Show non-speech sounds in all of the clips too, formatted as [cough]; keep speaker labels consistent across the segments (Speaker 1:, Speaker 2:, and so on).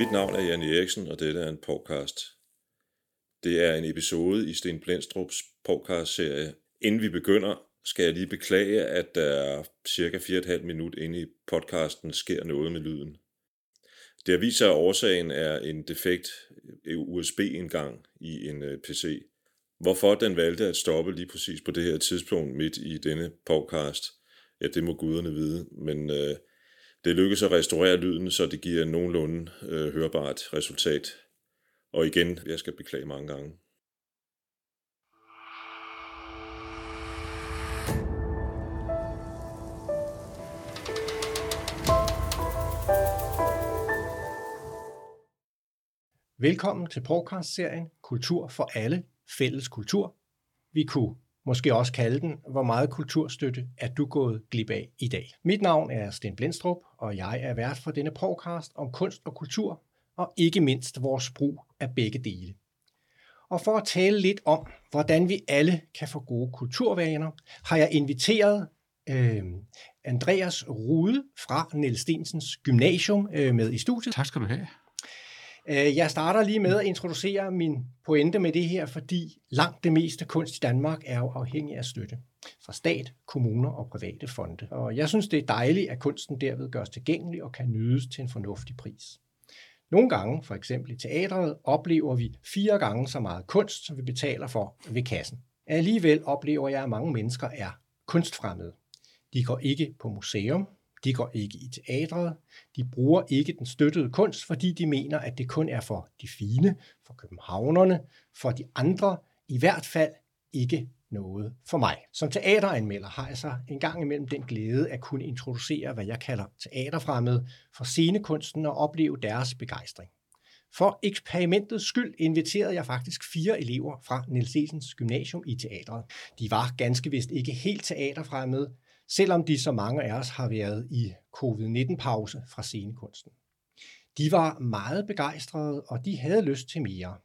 Speaker 1: Mit navn er Jan Eriksen, og dette er en podcast. Det er en episode i Sten Blendstrups podcast-serie. Inden vi begynder, skal jeg lige beklage, at der cirka 4,5 minut inde i podcasten sker noget med lyden. Det har vist sig, at årsagen er en defekt øh, USB-indgang i en øh, PC. Hvorfor den valgte at stoppe lige præcis på det her tidspunkt midt i denne podcast, ja, det må guderne vide, men øh, det lykkedes at restaurere lyden, så det giver nogenlunde øh, hørbart resultat. Og igen, jeg skal beklage mange gange.
Speaker 2: Velkommen til podcast-serien Kultur for alle, fælles kultur. Vi kunne måske også kalde den, hvor meget kulturstøtte er du gået glip af i dag. Mit navn er Sten Blindstrup, og jeg er vært for denne podcast om kunst og kultur, og ikke mindst vores brug af begge dele. Og for at tale lidt om, hvordan vi alle kan få gode kulturvaner, har jeg inviteret øh, Andreas Rude fra Niels Stensens Gymnasium øh, med i studiet.
Speaker 3: Tak skal du have.
Speaker 2: Øh, jeg starter lige med at introducere min pointe med det her, fordi langt det meste kunst i Danmark er jo afhængig af støtte fra stat, kommuner og private fonde. Og jeg synes, det er dejligt, at kunsten derved gøres tilgængelig og kan nydes til en fornuftig pris. Nogle gange, for eksempel i teatret, oplever vi fire gange så meget kunst, som vi betaler for ved kassen. Alligevel oplever jeg, at mange mennesker er kunstfremmede. De går ikke på museum, de går ikke i teatret. De bruger ikke den støttede kunst, fordi de mener, at det kun er for de fine, for københavnerne, for de andre, i hvert fald ikke noget for mig. Som teateranmelder har jeg så en gang imellem den glæde at kunne introducere, hvad jeg kalder teaterfremmed for scenekunsten og opleve deres begejstring. For eksperimentets skyld inviterede jeg faktisk fire elever fra Niels Esens Gymnasium i teatret. De var ganske vist ikke helt teaterfremmede, selvom de så mange af os har været i covid-19-pause fra scenekunsten. De var meget begejstrede, og de havde lyst til mere.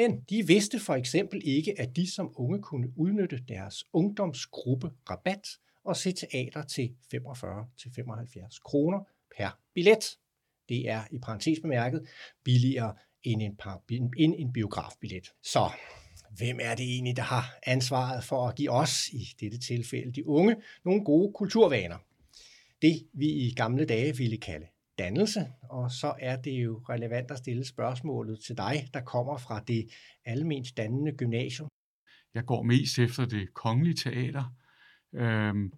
Speaker 2: Men de vidste for eksempel ikke, at de som unge kunne udnytte deres ungdomsgruppe rabat og se teater til 45-75 kroner per billet. Det er i parentes bemærket billigere end en, par, end en biografbillet. Så hvem er det egentlig, der har ansvaret for at give os, i dette tilfælde de unge, nogle gode kulturvaner? Det vi i gamle dage ville kalde dannelse, og så er det jo relevant at stille spørgsmålet til dig, der kommer fra det almindeligt dannende gymnasium.
Speaker 3: Jeg går mest efter det kongelige teater, øhm,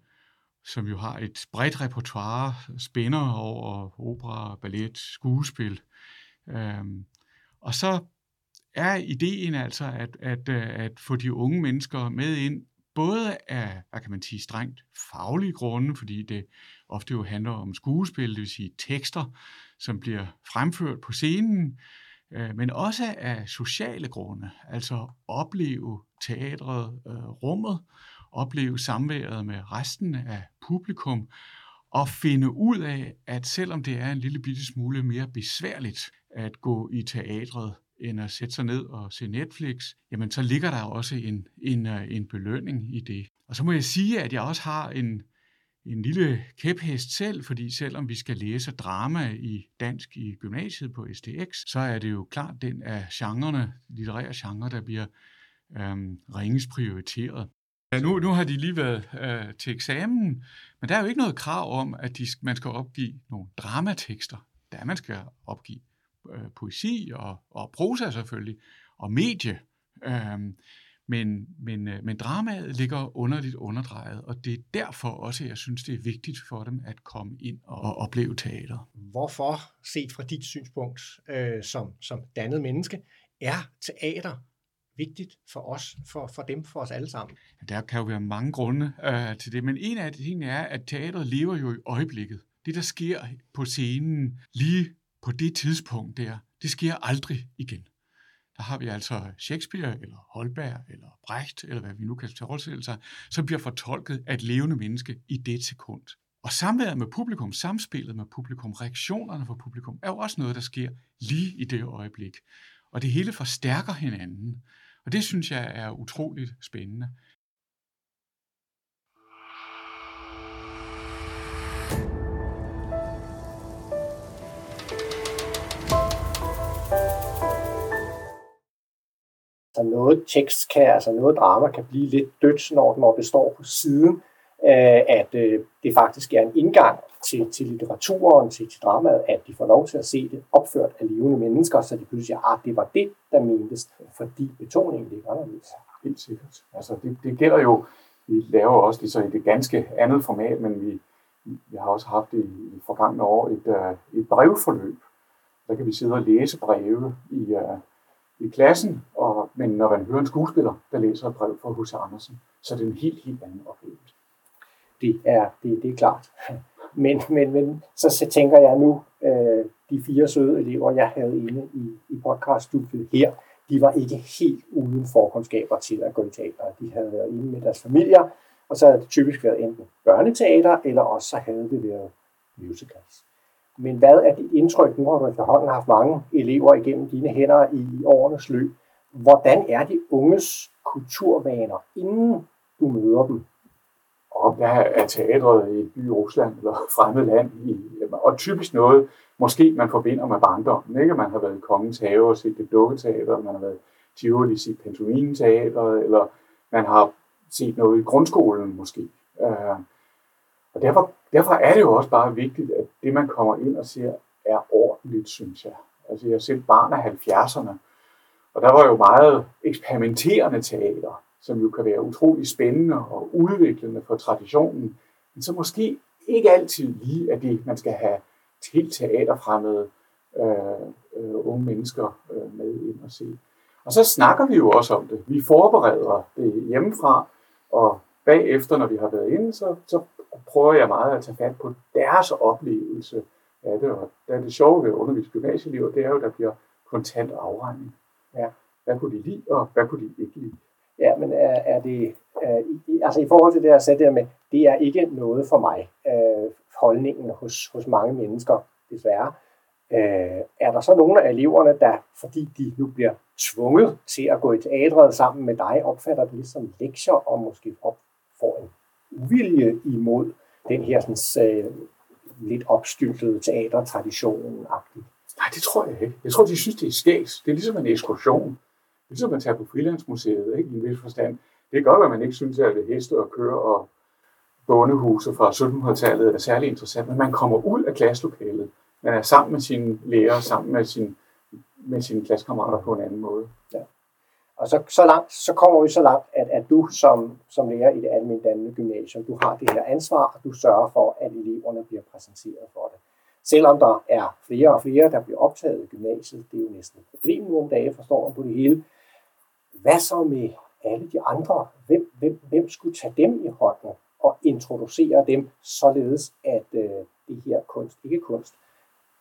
Speaker 3: som jo har et bredt repertoire, spænder over opera, ballet, skuespil. Øhm, og så er ideen altså at, at, øh, at få de unge mennesker med ind, både af, hvad kan man sige, strengt faglige grunde, fordi det ofte jo handler om skuespil, det vil sige tekster, som bliver fremført på scenen, øh, men også af sociale grunde, altså opleve teatret, øh, rummet, opleve samværet med resten af publikum, og finde ud af, at selvom det er en lille bitte smule mere besværligt at gå i teatret, end at sætte sig ned og se Netflix, jamen så ligger der også en, en, øh, en belønning i det. Og så må jeg sige, at jeg også har en, en lille kæphest selv, fordi selvom vi skal læse drama i dansk i gymnasiet på STX, så er det jo klart den af genrerne, litterære genre, der bliver øhm, ringes prioriteret. Nu, nu har de lige været øh, til eksamen, men der er jo ikke noget krav om, at de, man skal opgive nogle dramatekster. Der man skal opgive øh, poesi og, og prosa selvfølgelig, og medie. Øhm, men, men, øh, men dramaet ligger underligt underdrejet, og det er derfor også, jeg synes, det er vigtigt for dem at komme ind og opleve teater.
Speaker 2: Hvorfor, set fra dit synspunkt øh, som, som dannet menneske, er teater vigtigt for os, for, for dem, for os alle sammen?
Speaker 3: Der kan jo være mange grunde øh, til det, men en af tingene er, at teateret lever jo i øjeblikket. Det, der sker på scenen lige på det tidspunkt der, det sker aldrig igen. Der har vi altså Shakespeare, eller Holberg, eller Brecht, eller hvad vi nu kan forestille sig, som bliver fortolket af et levende menneske i det sekund. Og samværet med publikum, samspillet med publikum, reaktionerne fra publikum, er jo også noget, der sker lige i det øjeblik. Og det hele forstærker hinanden. Og det synes jeg er utroligt spændende.
Speaker 2: Så noget tekst kan, altså noget drama kan blive lidt dødt, når, når det står på siden, øh, at øh, det faktisk er en indgang til, til litteraturen, til, til dramaet, at de får lov til at se det opført af levende mennesker, så de pludselig siger, at det var det, der mentes, fordi betoningen ligger anderledes.
Speaker 3: Helt sikkert. Altså det, det gælder jo, vi laver også det så i det ganske andet format, men vi, vi har også haft det i forgangne år et, uh, et brevforløb. Der kan vi sidde og læse breve i, uh, i klassen, og, men når man hører en skuespiller, der læser et brev fra H.C. Andersen, så er det en helt, helt anden oplevelse.
Speaker 2: Det er, det, det er klart. [laughs] Men, men, men så, tænker jeg nu, øh, de fire søde elever, jeg havde inde i, i podcaststudiet her, de var ikke helt uden forkundskaber til at gå i teater. De havde været inde med deres familier, og så havde det typisk været enten børneteater, eller også så havde det været musicals. Men hvad er dit indtryk, nu har du efterhånden haft mange elever igennem dine hænder i årenes løb, hvordan er de unges kulturvaner, inden du møder dem?
Speaker 3: Og hvad er teatret i et by i Rusland eller [laughs] fremmed land? I, og typisk noget, måske man forbinder med barndommen. Ikke? Man har været i Kongens Have og set det dukketeater, man har været Tivoli set pantomineteater, eller man har set noget i grundskolen måske. Øh, og derfor, derfor er det jo også bare vigtigt, at det, man kommer ind og ser, er ordentligt, synes jeg. Altså, jeg har set barn af 70'erne, og der var jo meget eksperimenterende teater, som jo kan være utrolig spændende og udviklende for traditionen, men så måske ikke altid lige er det, man skal have helt teaterfremmede øh, øh, unge mennesker øh, med ind og se. Og så snakker vi jo også om det. Vi forbereder det hjemmefra, og bagefter, når vi har været inde, så, så prøver jeg meget at tage fat på deres oplevelse af det. Og det, er det sjove ved at undervise gymnasieelever, det er jo, at der bliver kontant afregning. Ja. Hvad kunne de lide, og hvad kunne de ikke lide?
Speaker 2: Ja, men er, er det, er, altså i forhold til det, jeg sagde der med, det er ikke noget for mig, øh, holdningen hos, hos mange mennesker, desværre. Øh, er der så nogle af eleverne, der, fordi de nu bliver tvunget til at gå i teatret sammen med dig, opfatter det lidt som lektier og måske op, uvilje imod den her sådan, øh, lidt opstyltede teatertradition-agtigt?
Speaker 3: Nej, det tror jeg ikke. Jeg tror, de synes, det er skægt. Det er ligesom en ekskursion. Ligesom at tage på Frilandsmuseet, ikke? i en vis forstand. Det kan godt at man ikke synes, at det heste og køre og bondehuse fra 1700-tallet er særlig interessant, men man kommer ud af klasselokalet. Man er sammen med sine lærere, sammen med, sin, med sine klassekammerater på en anden måde. Ja.
Speaker 2: Og så, så, langt, så kommer vi så langt, at, at du som, som lærer i det almindelige dannende gymnasium, du har det her ansvar, og du sørger for, at eleverne bliver præsenteret for det. Selvom der er flere og flere, der bliver optaget i gymnasiet, det er jo næsten et problem nogle dage, forstår man på det hele. Hvad så med alle de andre? Hvem, hvem, hvem skulle tage dem i hånden og introducere dem, således at øh, det her kunst, ikke kunst,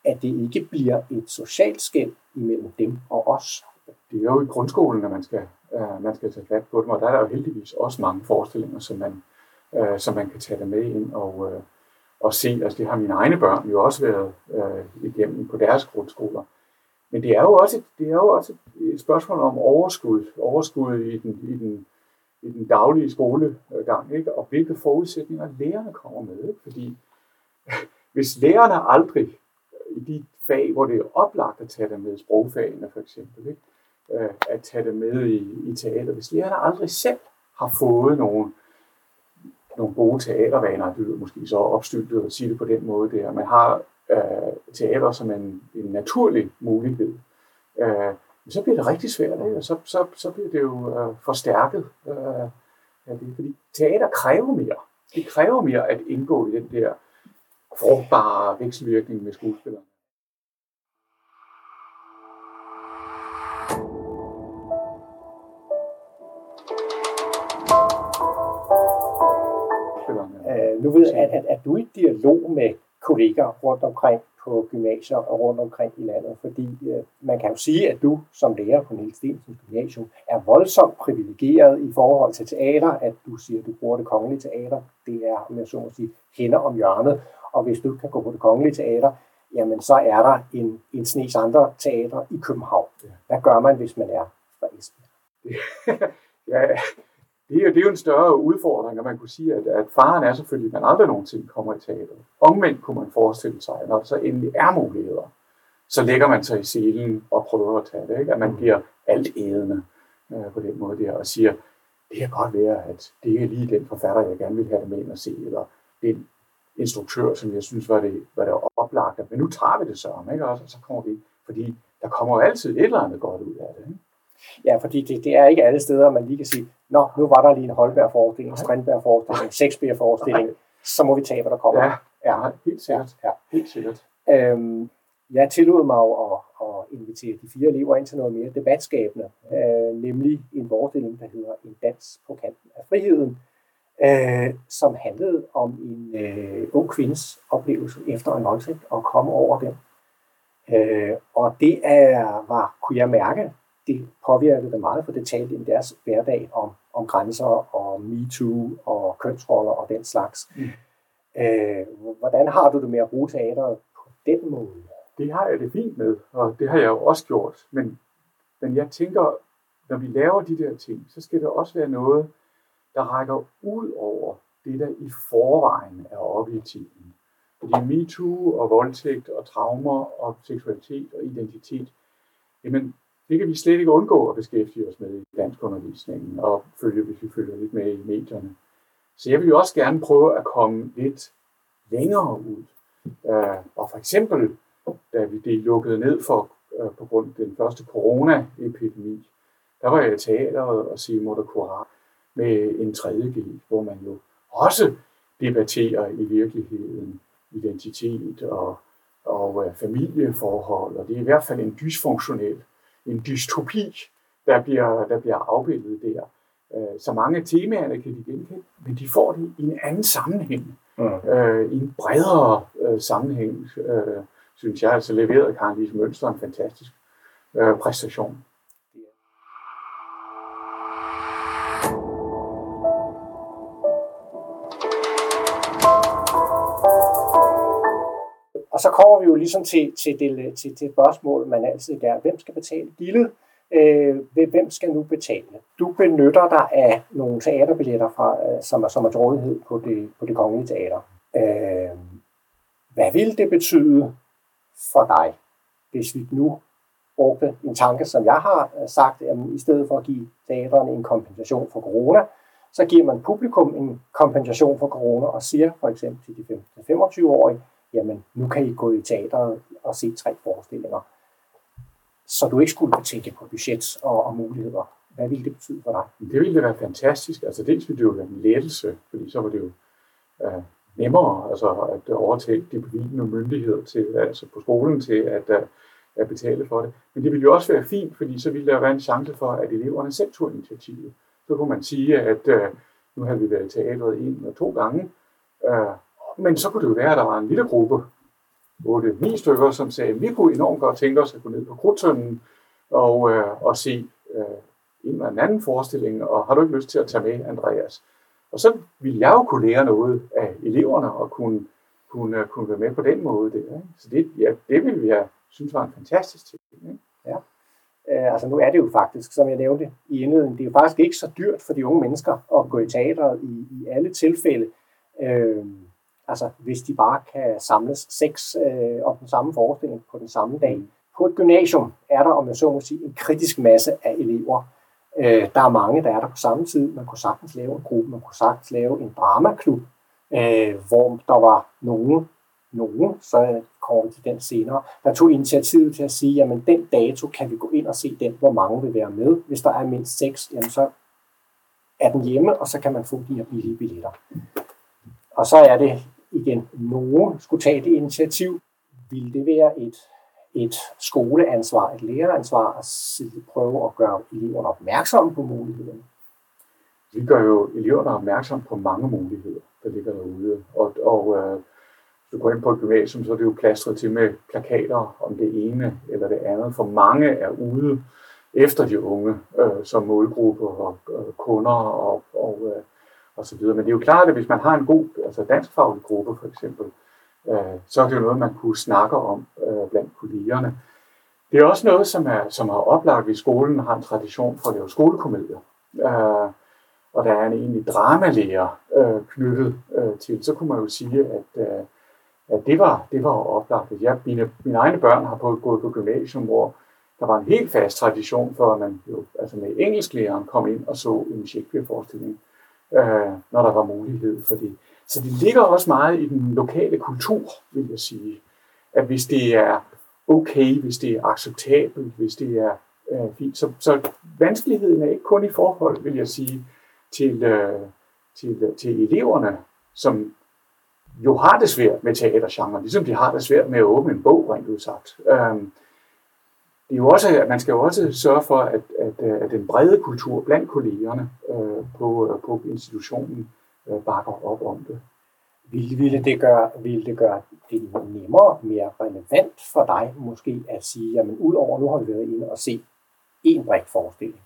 Speaker 2: at det ikke bliver et socialt skæld imellem dem og os?
Speaker 3: Det er jo i grundskolen, at man skal, øh, man skal tage fat på dem, og der er der jo heldigvis også mange forestillinger, som man, øh, som man kan tage det med ind og, øh, og se. Altså det har mine egne børn jo også været øh, igennem på deres grundskoler. Men det er jo også, det er jo også et spørgsmål om overskud, overskud i den, i den, i den daglige skolegang, ikke? og hvilke forudsætninger lærerne kommer med. Ikke? Fordi [laughs] hvis lærerne aldrig i de fag, hvor det er oplagt at tage det med, sprogfagene for eksempel, ikke? Øh, at tage det med i, i teater, hvis lærerne aldrig selv har fået nogle, nogle gode teatervaner, det er måske så opstyltet at sige det på den måde der, man har øh, teater som en, en naturlig mulighed, øh, så bliver det rigtig svært, ikke? Og så, så, så bliver det jo øh, forstærket. Øh, ja, det, fordi teater kræver mere. Det kræver mere at indgå i den der frugtbare vekselvirkning med skuespillerne.
Speaker 2: Øh, nu ved jeg, at, at, at du er i dialog med kolleger rundt omkring på gymnasier og rundt omkring i landet, fordi øh, man kan jo sige, at du som lærer på Niels Stensens Gymnasium er voldsomt privilegeret i forhold til teater, at du siger, at du bruger det kongelige teater. Det er, om jeg så må sige, hænder om hjørnet, og hvis du kan gå på det kongelige teater, jamen så er der en, en snes andre teater i København. Hvad gør man, hvis man er fra Esbjerg? [laughs]
Speaker 3: ja, det er, det er jo en større udfordring, og man kunne sige, at, at faren er selvfølgelig, at man aldrig nogensinde kommer i teateret. Omvendt kunne man forestille sig, at når der så endelig er muligheder, så lægger man sig i selen og prøver at tage det. Ikke? At man bliver alt ædende. øh, på den måde der, og siger, det kan godt være, at det er lige den forfatter, jeg gerne vil have det med ind og se, eller den instruktør, som jeg synes var det, var det oplagt. Men nu tager vi det så, ikke også? Og så kommer vi, fordi der kommer jo altid et eller andet godt ud af det. Ikke?
Speaker 2: Ja, fordi det, det er ikke alle steder, man lige kan sige, nå, nu var der lige en Holberg-forestilling, en Strindberg-forestilling, Shakespeare-forestilling, så må vi tage, hvad der kommer.
Speaker 3: Ja, ja helt sikkert. Ja, helt sikkert.
Speaker 2: Øhm, jeg tillod mig at, at invitere de fire elever ind til noget mere debatskabende, øh, nemlig en forestilling, der hedder En dans på kanten af friheden, øh, som handlede om en øh, ung kvindes oplevelse efter en voldtægt og komme over den. Øh, og det er, var, kunne jeg mærke, det påvirkede det meget, for det talte i deres hverdag om, om grænser og MeToo og kønsroller og den slags. Mm. Øh, hvordan har du det med at bruge teateret på den måde?
Speaker 3: Det har jeg det fint med, og det har jeg jo også gjort. Men, men jeg tænker, når vi laver de der ting, så skal det også være noget, der rækker ud over det, der i forvejen er oppe i tiden. Fordi MeToo og voldtægt og traumer og seksualitet og identitet, jamen det kan vi slet ikke undgå at beskæftige os med i dansk undervisningen og følge, hvis vi følger lidt med i medierne. Så jeg vil jo også gerne prøve at komme lidt længere ud. Øh, og for eksempel, da vi det lukkede ned for, øh, på grund af den første coronaepidemi, der var jeg i teateret og sige Motor med en 3G, hvor man jo også debatterer i virkeligheden identitet og, og øh, familieforhold, og det er i hvert fald en dysfunktionel, en dystopi, der bliver, der bliver afbildet der. Øh, så mange af temaerne kan de genkende, men de får det i en anden sammenhæng, mm. øh, i en bredere øh, sammenhæng, øh, synes jeg. Altså leverede Karen Lise Mønster en fantastisk øh, præstation.
Speaker 2: Så kommer vi jo ligesom til, til, det, til, til spørgsmål, man altid gerne, hvem skal betale gildet? Øh, hvem skal nu betale? Du benytter dig af nogle teaterbilletter, fra, øh, som, er, som er til rådighed på det, på det kongelige teater. Øh, hvad vil det betyde for dig, hvis vi nu brugte en tanke, som jeg har øh, sagt, at i stedet for at give teaterne en kompensation for corona, så giver man publikum en kompensation for corona og siger for eksempel til de 15-25-årige, jamen nu kan I gå i teateret og se tre forestillinger. Så du ikke skulle tænke på budget og, og muligheder. Hvad ville det betyde for dig?
Speaker 3: Det ville være fantastisk. Altså dels ville det jo være en lettelse, fordi så var det jo øh, nemmere altså at overtage de bevilgende myndigheder til, altså på skolen til at, øh, at betale for det. Men det ville jo også være fint, fordi så ville der være en chance for, at eleverne selv tog initiativet. Så kunne man sige, at øh, nu havde vi været i teatret en og to gange, øh, men så kunne det jo være, at der var en lille gruppe, 8-9 stykker, som sagde, vi kunne enormt godt tænke os at gå ned på Krudtønden og, øh, og se øh, en eller anden forestilling, og har du ikke lyst til at tage med, Andreas? Og så ville jeg jo kunne lære noget af eleverne og kunne, kunne, øh, kunne være med på den måde. Der, ikke? Så det, ja, det ville jeg synes var en fantastisk ting. Ikke?
Speaker 2: Ja. Øh, altså nu er det jo faktisk, som jeg nævnte i indledningen, det er jo faktisk ikke så dyrt for de unge mennesker at gå i teater i, i alle tilfælde. Øh, altså hvis de bare kan samles seks øh, om den samme forestilling på den samme dag. Mm. På et gymnasium er der, om jeg så må sige, en kritisk masse af elever, Øh, der er mange, der er der på samme tid. Man kunne sagtens lave en gruppe, man kunne sagtens lave en dramaklub, øh, hvor der var nogen, nogen, så kommer vi til den senere, der tog initiativet til at sige, jamen den dato kan vi gå ind og se den, hvor mange vil være med. Hvis der er mindst seks, jamen så er den hjemme, og så kan man få de her billige billetter. Og så er det igen, nogen skulle tage det initiativ. Vil det være et et skoleansvar, et læreransvar at prøve at gøre eleverne opmærksomme på mulighederne?
Speaker 3: Vi gør jo eleverne opmærksom på mange muligheder, der ligger derude. Og, og øh, du går ind på et gymnasium, så er det jo plastret til med plakater om det ene eller det andet. For mange er ude efter de unge øh, som målgruppe og øh, kunder og, og, øh, og så videre. Men det er jo klart, at hvis man har en god altså danskfaglig gruppe for eksempel, øh, så er det jo noget, man kunne snakke om øh, blandt kollegerne. Det er også noget, som er, som er oplagt, i skolen har en tradition for at lave skolekomedier. Øh, og der er en egentlig dramalærer øh, knyttet øh, til, så kunne man jo sige, at, øh, at det, var, det var oplagt. Jeg, mine, mine egne børn har på, gået på gymnasium, hvor der var en helt fast tradition for, at man jo, altså med engelsklæreren kom ind og så en Shakespeare-forestilling, øh, øh, når der var mulighed for det. Så det ligger også meget i den lokale kultur, vil jeg sige. At hvis det er okay, hvis det er acceptabelt, hvis det er øh, fint, så, så vanskeligheden er ikke kun i forhold, vil jeg sige, til, øh, til, øh, til eleverne, som jo har det svært med teatergenre, ligesom de har det svært med at åbne en bog, rent udsagt. Øhm, det er jo også, at man skal jo også sørge for, at, at, øh, at den brede kultur blandt kollegerne øh, på, øh, på institutionen øh, bakker op om det.
Speaker 2: Ville, ville, det gøre, ville det gøre det nemmere, mere relevant for dig måske at sige, jamen udover nu har vi været inde og se en brik forestilling,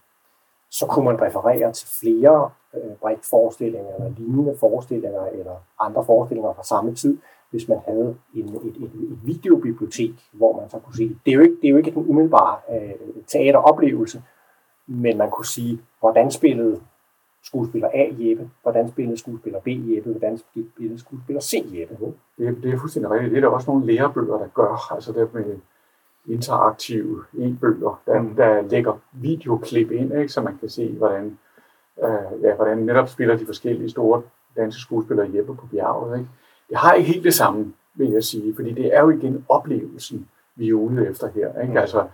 Speaker 2: så kunne man referere til flere øh, brik forestillinger eller lignende forestillinger eller andre forestillinger fra samme tid, hvis man havde en, et, et, et videobibliotek, hvor man så kunne sige, det er jo ikke, det er jo ikke en umiddelbar øh, teateroplevelse, men man kunne sige, hvordan spillede skuespiller A Jeppe, hvordan spillede skuespiller B Jeppe, hvordan spillede skuespiller C Jeppe.
Speaker 3: Det, det er fuldstændig rigtigt. Det er der også nogle lærebøger, der gør, altså det med interaktive e-bøger, der, mm. der lægger videoklip ind, ikke, så man kan se, hvordan, øh, ja, hvordan netop spiller de forskellige store danske skuespillere Jeppe på bjerget. Ikke. Det har ikke helt det samme, vil jeg sige, fordi det er jo igen oplevelsen, vi er ude efter her. Ikke? Altså,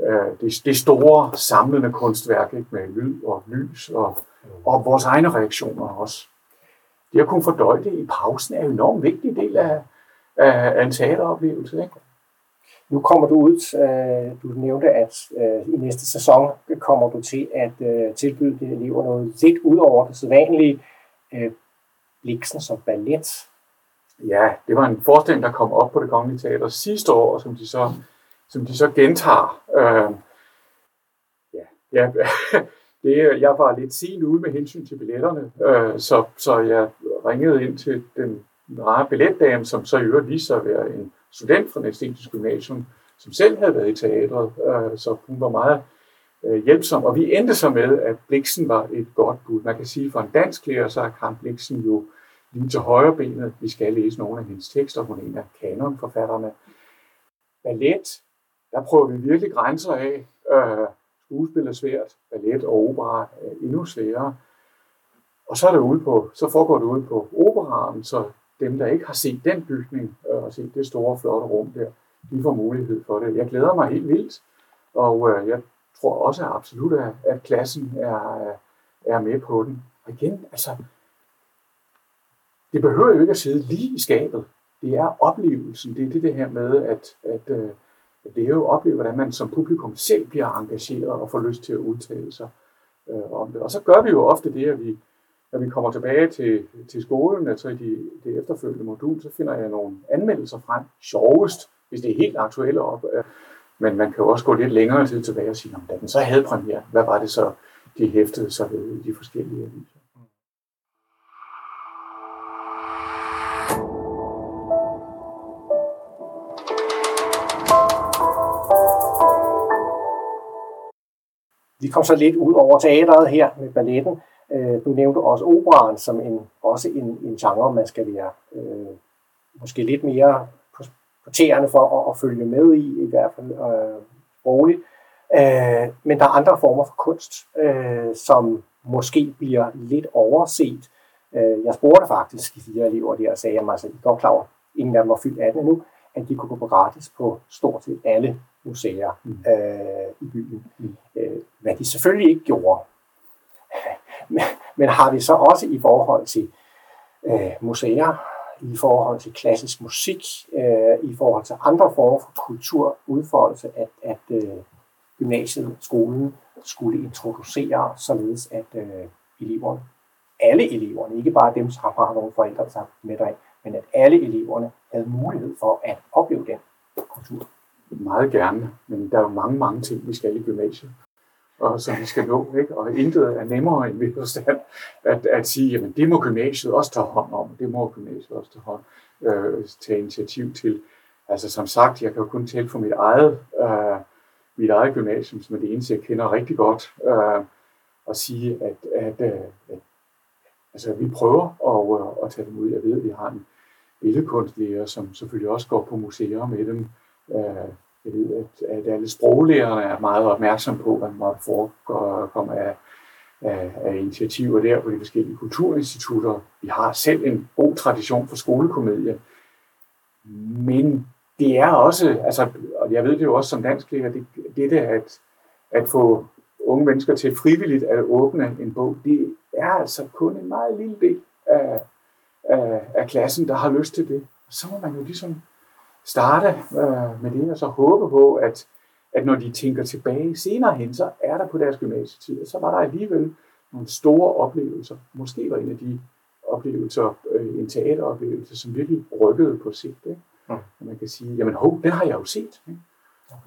Speaker 3: øh, det, det store samlende kunstværk ikke? med lyd og lys og, og vores egne reaktioner også. Det at kunne fordøje det i pausen er en enormt vigtig del af, af, en teateroplevelse. Ikke?
Speaker 2: Nu kommer du ud, øh, du nævnte, at øh, i næste sæson kommer du til at øh, tilbyde dine elever noget lidt ud over det sædvanlige. Bliksen som ballet.
Speaker 3: Ja, det var en forestilling, der kom op på det Kongelige Teater sidste år, som de så, som de så gentager. Øh, ja, ja [laughs] det, jeg var lidt sen ude med hensyn til billetterne, øh, så, så jeg ringede ind til den rare billetdame, som så i øvrigt viste sig at være en student fra Næstindisk Gymnasium, som selv havde været i teatret, øh, så hun var meget øh, hjælpsom. Og vi endte så med, at Bliksen var et godt bud. Man kan sige, for en dansk lærer, så er Karen Bliksen jo lige til højre benet. Vi skal læse nogle af hendes tekster. Hun er en af kanonforfatterne. Ballet, der prøver vi virkelig grænser af. Øh, skuespil er svært, ballet og opera er endnu sværere. Og så, er det ude på, så foregår det ude på operaren, så dem, der ikke har set den bygning øh, og set det store, flotte rum der, de får mulighed for det. Jeg glæder mig helt vildt, og øh, jeg tror også absolut, at, at klassen er, er med på den. Og igen, altså, det behøver jo ikke at sidde lige i skabet. Det er oplevelsen. Det er det, det her med, at, at, øh, at det er jo opleve, hvordan man som publikum selv bliver engageret og får lyst til at udtale sig øh, om det. Og så gør vi jo ofte det, at vi når vi kommer tilbage til, til skolen, altså i de, det efterfølgende modul, så finder jeg nogle anmeldelser frem. Sjovest, hvis det er helt aktuelle op. Øh, men man kan jo også gå lidt længere tid tilbage og sige, om da den så havde premiere, hvad var det så, de hæftede sig ved i de forskellige aviser.
Speaker 2: Vi kom så lidt ud over teateret her med balletten. Øh, du nævnte også operan som en, også en, en genre, man skal være øh, måske lidt mere på, på tæerne for at, at følge med i, i hvert fald øh, roligt. Øh, men der er andre former for kunst, øh, som måske bliver lidt overset. Øh, jeg spurgte faktisk de fire elever der og sagde, at altså, de klar over, ingen af dem var fyldt 18 endnu, at de kunne gå på gratis på stort set alle museer mm. øh, i byen. Mm. Øh, hvad de selvfølgelig ikke gjorde. [laughs] Men, men har vi så også i forhold til øh, museer, i forhold til klassisk musik, øh, i forhold til andre former for kulturudfoldelse, at, at øh, gymnasiet, skolen, skulle introducere, således at øh, eleverne, alle eleverne, ikke bare dem, som har nogle forældre, der med dig, men at alle eleverne havde mulighed for at opleve den kultur.
Speaker 3: Meget gerne, men der er jo mange, mange ting, vi skal i gymnasiet og som vi skal nå. Ikke? Og intet er nemmere end ved forstand at, at sige, jamen det må gymnasiet også tage hånd om, det må gymnasiet også tage, hånd, øh, tage initiativ til. Altså som sagt, jeg kan jo kun tale for mit eget, øh, mit eget gymnasium, som er det eneste, jeg kender rigtig godt, øh, og sige, at, at, at, at altså, vi prøver at, øh, at tage dem ud. Jeg ved, at vi har en billedkunstlærer, som selvfølgelig også går på museer med dem, øh, Jeg ved, at, at alle sproglærerne er meget opmærksom på, hvad der forekommer af, af, af initiativer der på de forskellige kulturinstitutter. Vi har selv en god tradition for skolekomedie, men det er også, altså, og jeg ved det jo også som dansk det, det at, at få unge mennesker til frivilligt at åbne en bog, det er altså kun en meget lille del af, af, af klassen, der har lyst til det. Og så må man jo ligesom starte øh, med det, og så håbe på, at, at når de tænker tilbage senere hen, så er der på deres gymnasietid, så var der alligevel nogle store oplevelser. Måske var en af de oplevelser øh, en teateroplevelse, som virkelig rykkede på sigt. Ikke? Mm. Man kan sige, jamen hov, den har jeg jo set. Ikke?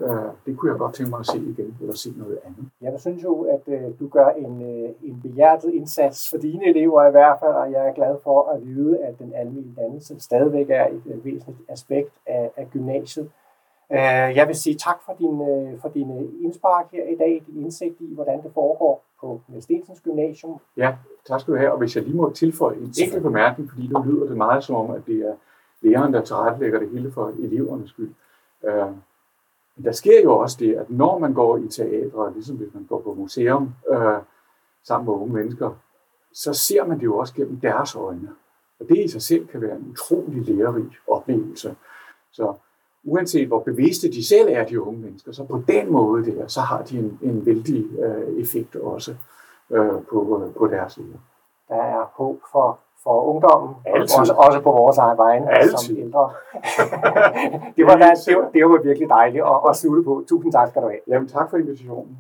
Speaker 3: Øh, det kunne jeg godt tænke mig at se igen, eller se noget andet.
Speaker 2: Jeg synes jo, at øh, du gør en, øh, en behjertet indsats for dine elever i hvert fald, og jeg er glad for at vide, at den almindelige dannelse stadigvæk er et, et væsentligt aspekt af, af gymnasiet. Øh, jeg vil sige tak for din, øh, for din øh, indspark her i dag, din indsigt i, hvordan det foregår på Stensens Gymnasium.
Speaker 3: Ja, tak skal du have. Og hvis jeg lige må tilføje en enkelt bemærkning, fordi nu lyder det meget som om, at det er læreren, der tilrettelægger det hele for elevernes skyld. Øh, men der sker jo også det, at når man går i teatre, ligesom hvis man går på museum øh, sammen med unge mennesker, så ser man det jo også gennem deres øjne. Og det i sig selv kan være en utrolig lærerig oplevelse. Så uanset hvor bevidste de selv er, de unge mennesker, så på den måde der, så har de en, en vældig øh, effekt også øh, på, øh, på deres liv.
Speaker 2: Der er håb for for ungdommen,
Speaker 3: Altid.
Speaker 2: også, også på vores egen vegne
Speaker 3: Altid.
Speaker 2: som ældre. [laughs] det, var, der, det, var, det var virkelig dejligt at, at slutte på. Tusind tak skal du have.
Speaker 3: Jamen tak for invitationen.